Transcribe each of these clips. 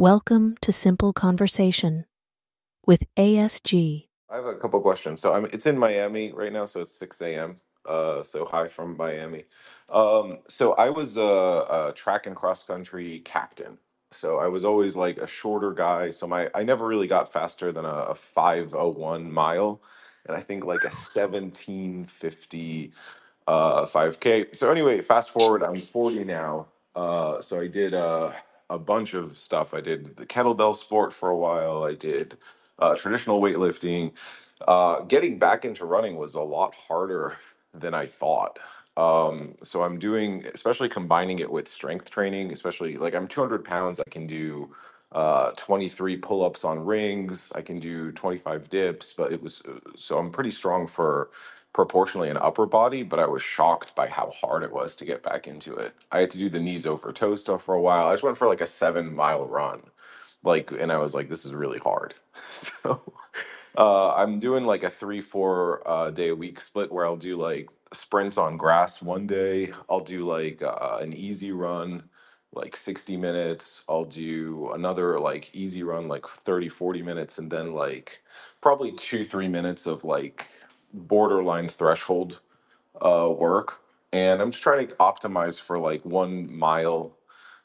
Welcome to Simple Conversation with ASG. I have a couple questions. So I'm it's in Miami right now, so it's 6 a.m. Uh, so hi from Miami. Um, so I was a, a track and cross country captain. So I was always like a shorter guy. So my I never really got faster than a, a 501 mile, and I think like a 1750 uh 5K. So anyway, fast forward, I'm 40 now. Uh, so I did uh, a bunch of stuff. I did the kettlebell sport for a while. I did uh, traditional weightlifting. Uh, getting back into running was a lot harder than I thought. Um, so I'm doing, especially combining it with strength training, especially like I'm 200 pounds. I can do uh, 23 pull ups on rings. I can do 25 dips, but it was uh, so I'm pretty strong for proportionally an upper body, but I was shocked by how hard it was to get back into it. I had to do the knees over toe stuff for a while. I just went for like a seven mile run like and i was like this is really hard so uh i'm doing like a three four uh day a week split where i'll do like sprints on grass one day i'll do like uh, an easy run like 60 minutes i'll do another like easy run like 30 40 minutes and then like probably two three minutes of like borderline threshold uh work and i'm just trying to optimize for like one mile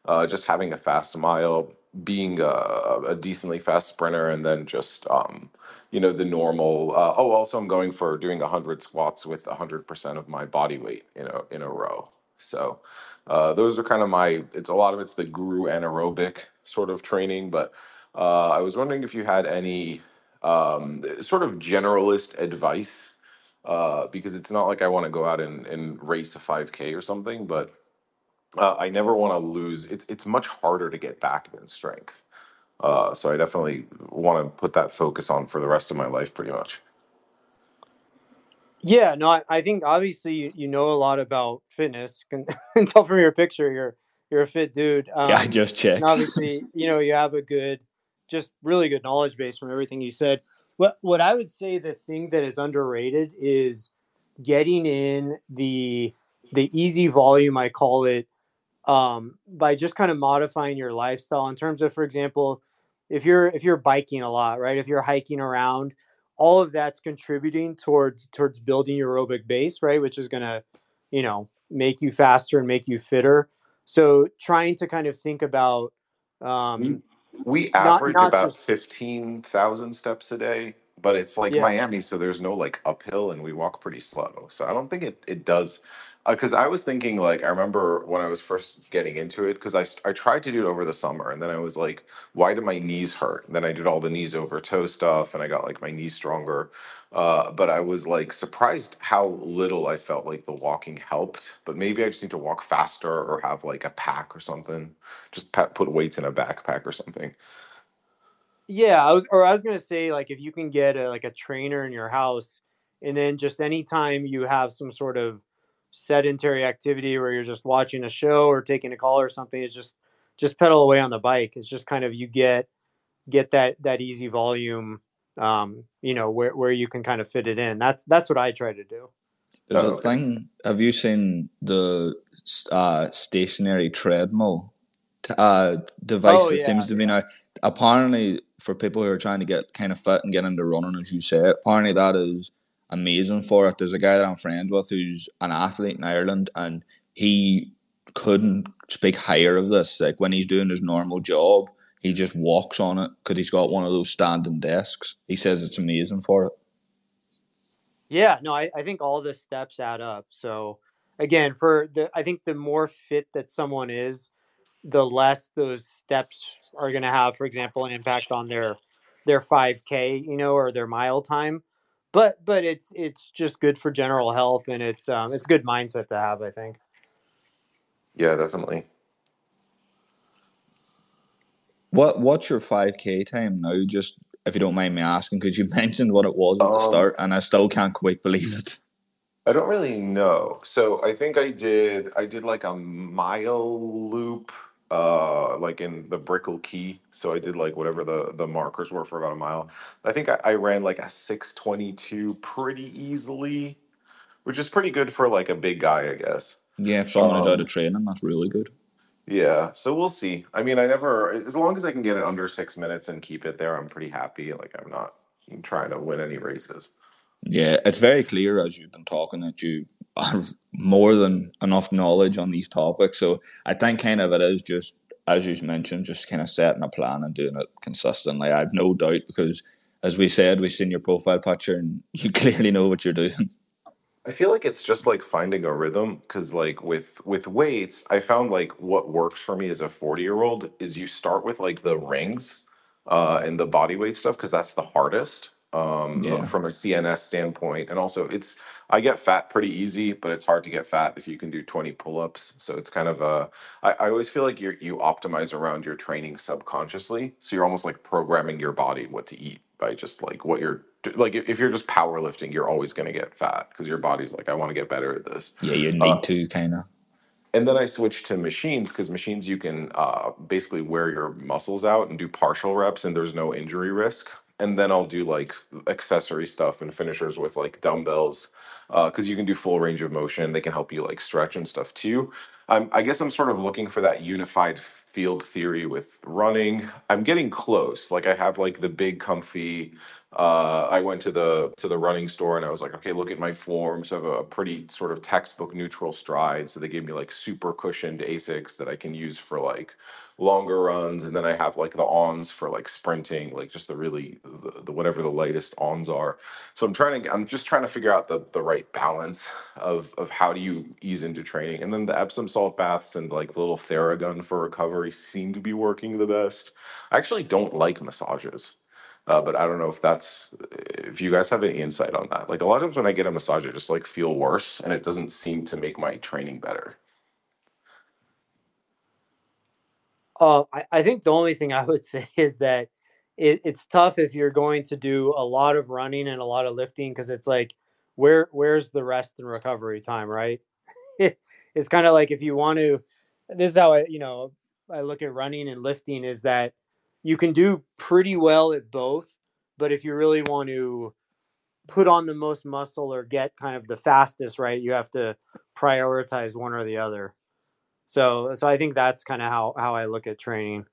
uh, just having a fast mile, being a, a decently fast sprinter, and then just um, you know the normal. Uh, oh, also I'm going for doing hundred squats with hundred percent of my body weight in a in a row. So uh, those are kind of my. It's a lot of it's the guru anaerobic sort of training, but uh, I was wondering if you had any um, sort of generalist advice uh, because it's not like I want to go out and, and race a 5K or something, but uh, I never want to lose. It's it's much harder to get back than strength. Uh, so I definitely want to put that focus on for the rest of my life, pretty much. Yeah, no, I, I think obviously you, you know a lot about fitness. Can, can tell from your picture you're you're a fit dude. Yeah, I Um, just checked. obviously, you know, you have a good, just really good knowledge base from everything you said. What what I would say the thing that is underrated is getting in the the easy volume. I call it um, by just kind of modifying your lifestyle in terms of, for example, if you're if you're biking a lot, right? If you're hiking around, all of that's contributing towards towards building your aerobic base, right? Which is gonna, you know, make you faster and make you fitter. So trying to kind of think about um, we not average not about just fifteen thousand steps a day, but it's like yeah Miami, so there's no like uphill, and we walk pretty slow. So I don't think it it does. Because I was thinking, like, I remember when I was first getting into it, because I I tried to do it over the summer, and then I was like, why do my knees hurt? And then I did all the knees over toe stuff, and I got like my knees stronger. Uh, but I was like surprised how little I felt like the walking helped. But maybe I just need to walk faster or have like a pack or something. Just put weights in a backpack or something. Yeah, I was, or I was gonna say, like, if you can get a like a trainer in your house, and then just anytime you have some sort of sedentary activity where you're just watching a show or taking a call or something, is just just pedal away on the bike. It's just kind of you get get that that easy volume, um, you know, where where you can kind of fit it in. That's that's what I try to do. There's Oh, a thing. Have you seen the uh, stationary treadmill uh, device Oh that yeah, seems to be now? Apparently, for people who are trying to get kind of fit and get into running, as you said, apparently that is amazing for it. There's a guy that I'm friends with who's an athlete in Ireland, and he couldn't speak higher of this. Like when he's doing his normal job, he just walks on it because he's got one of those standing desks. He says it's amazing for it. Yeah, no, I, I think all the steps add up. So again, for the I think the more fit that someone is, the less those steps are going to have, for example, an impact on their their 5K, you know, or their mile time. But but it's it's just good for general health and it's um it's good mindset to have, I think. Yeah, definitely. What what's your five k time now? Just if you don't mind me asking, because you mentioned what it was at the Um, start, and I still can't quite believe it. I don't really know. So I think I did I did like a mile loop uh like in the Brickell Key. So I did like whatever the the markers were for about a mile. I think I, I ran like a 622 pretty easily, which is pretty good for like a big guy, I guess. Yeah, if someone is out Um of training, that's really good. Yeah, so we'll see. I mean, I never, as long as I can get it under six minutes and keep it there, I'm pretty happy. Like, I'm not trying to win any races. Yeah, it's very clear as you've been talking that you have more than enough knowledge on these topics. So I think kind of it is just as you mentioned, just kind of setting a plan and doing it consistently. I've no doubt because as we said, we've seen your profile picture and you clearly know what you're doing. I feel like it's just like finding a rhythm because like with with weights, I found like what works for me as a 40 year old is you start with like the rings uh and the body weight stuff because that's the hardest um Yeah. from a CNS standpoint. And also it's I get fat pretty easy, but it's hard to get fat if you can do 20 pull-ups. So it's kind of a I, I always feel like you you optimize around your training subconsciously. So you're almost like programming your body what to eat by just like what you're do- like if if you're just powerlifting, you're always going to get fat because your body's like, I want to get better at this. Yeah, you Uh, need to kind of. and then I switched to machines because machines you can uh, basically wear your muscles out and do partial reps, and there's no injury risk. And then I'll do like accessory stuff and finishers with like dumbbells because you can do full range of motion. They can help you like stretch and stuff too. I'm, I guess I'm sort of looking for that unified field theory with running. I'm getting close. Like I have like the big comfy uh, I went to the to the running store and I was like, okay, look at my form. So I have a pretty sort of textbook neutral stride. So they gave me like super cushioned Asics that I can use for like longer runs, and then I have like the ons for like sprinting, like just the really the, the whatever the lightest ons are. So I'm trying to I'm just trying to figure out the the right balance of of how do you ease into training. And then the Epsom salt baths and like little Theragun for recovery seem to be working the best. I actually don't like massages. Uh, but I don't know if that's if you guys have any insight on that. Like a lot of times when I get a massage, I just like feel worse, and it doesn't seem to make my training better. Uh, I, I think the only thing I would say is that it, it's tough if you're going to do a lot of running and a lot of lifting because it's like where where's the rest and recovery time, right? it's kind of like if you want to. This is how I you know I look at running and lifting is that you can do pretty well at both, but if you really want to put on the most muscle or get kind of the fastest, right, you have to prioritize one or the other. So so I think that's kind of how how I look at training.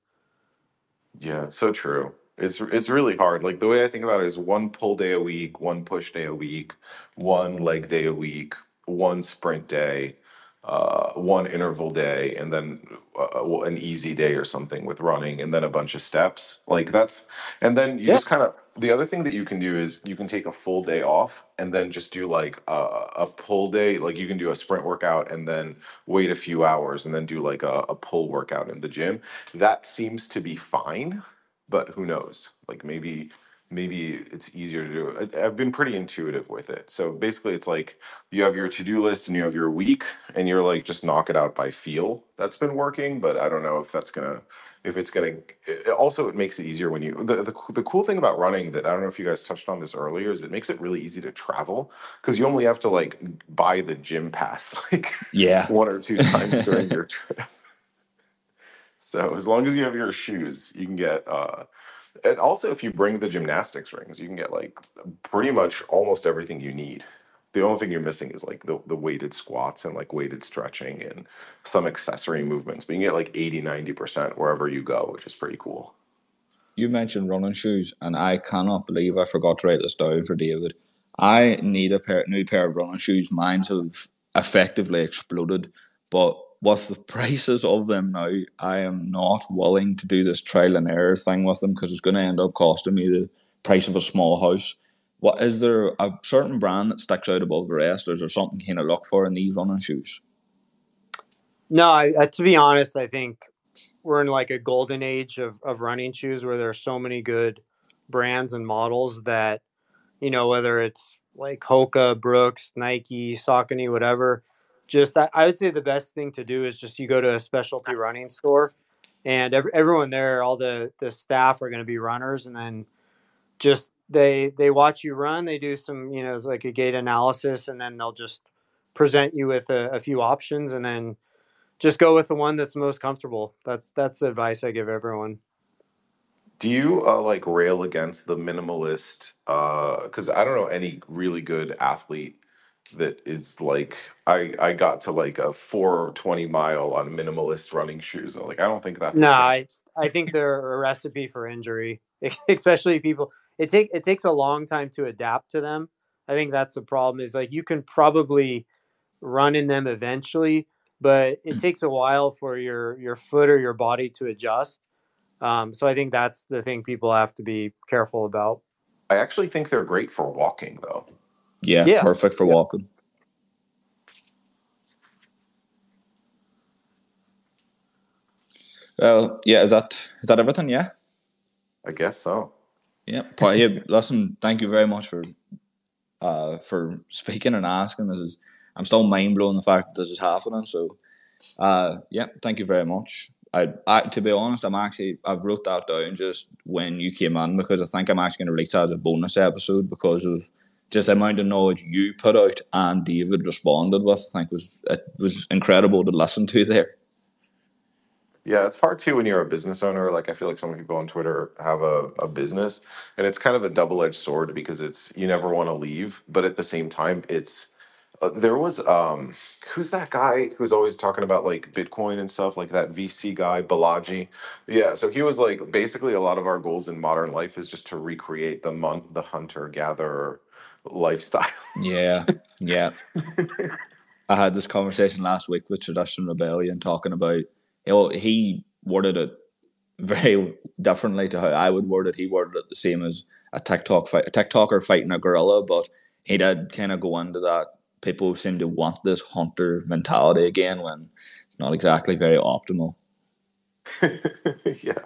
Yeah, it's so true. It's it's really hard. Like the way I think about it is one pull day a week, one push day a week, one leg day a week, one sprint day, uh, one interval day, and then uh, well, an easy day or something with running, and then a bunch of steps. Like that's, and then you Yeah. just kind of. The other thing that you can do is you can take a full day off and then just do like a, a pull day. Like you can do a sprint workout and then wait a few hours and then do like a, a pull workout in the gym. That seems to be fine but who knows? Like maybe maybe it's easier to do. I, I've been pretty intuitive with it. So basically, it's like you have your to do list and you have your week, and you're like just knock it out by feel. That's been working, but I don't know if that's gonna if it's gonna. It, also, it makes it easier when you the, the the cool thing about running that I don't know if you guys touched on this earlier is it makes it really easy to travel because you only have to like buy the gym pass like Yeah. one or two times during your trip. So as long as you have your shoes, you can get. uh And also, if you bring the gymnastics rings, you can get like pretty much almost everything you need. The only thing you're missing is like the, the weighted squats and like weighted stretching and some accessory movements. But you can get like 80, 90% wherever you go, which is pretty cool. You mentioned running shoes, and I cannot believe I forgot to write this down for David. I need a pair, new pair of running shoes. Mine have effectively exploded, but with the prices of them now, I am not willing to do this trial and error thing with them because it's going to end up costing me the price of a small house. What is there a certain brand that sticks out above the rest, or is there something kind of look for in these running shoes? No, I, to be honest, I think we're in like a golden age of, of running shoes where there are so many good brands and models that, you know, whether it's like Hoka, Brooks, Nike, Saucony, whatever, just I, I would say the best thing to do is just you go to a specialty running store and every, everyone there, all the, the staff are going to be runners and then just they they watch you run they do some you know it's like a gait analysis and then they'll just present you with a, a few options and then just go with the one that's most comfortable. That's that's the advice I give everyone. Do you uh, like rail against the minimalist? Because I don't know any really good athlete that is like I I got to like a 420 mile on minimalist running shoes. I'm like I don't think that's No. I, I think they're a recipe for injury, especially people. It take it takes a long time to adapt to them. I think that's the problem. Is like you can probably run in them eventually, but it takes a while for your your foot or your body to adjust. Um, so I think that's the thing people have to be careful about. I actually think they're great for walking though. Yeah, Yeah. perfect for Yeah. walking. Well, yeah, is that is that everything? Yeah. I guess so. Yeah, Paul, yeah, listen, thank you very much for uh for speaking and asking. This is I'm still mind blown the fact that this is happening. So uh yeah, thank you very much. I, I to be honest, I'm actually I've wrote that down just when you came on because I think I'm actually gonna release that as a bonus episode because of just the amount of knowledge you put out and David responded with. I think was it was incredible to listen to there. Yeah, it's hard too when you're a business owner. Like I feel like some people on Twitter have a, a business and it's kind of a double-edged sword because it's you never want to leave, but at the same time it's uh, there was um who's that guy who's always talking about like Bitcoin and stuff like that VC guy Balaji. Yeah, so he was like basically a lot of our goals in modern life is just to recreate the mon- the hunter gatherer lifestyle. Yeah, yeah. I had this conversation last week with Tradition Rebellion talking about you know, he worded it very differently to how I would word it. He worded it the same as a TikTok fight, a TikToker fighting a gorilla, but he did kind of go into that. People seem to want this hunter mentality again when it's not exactly very optimal. yeah.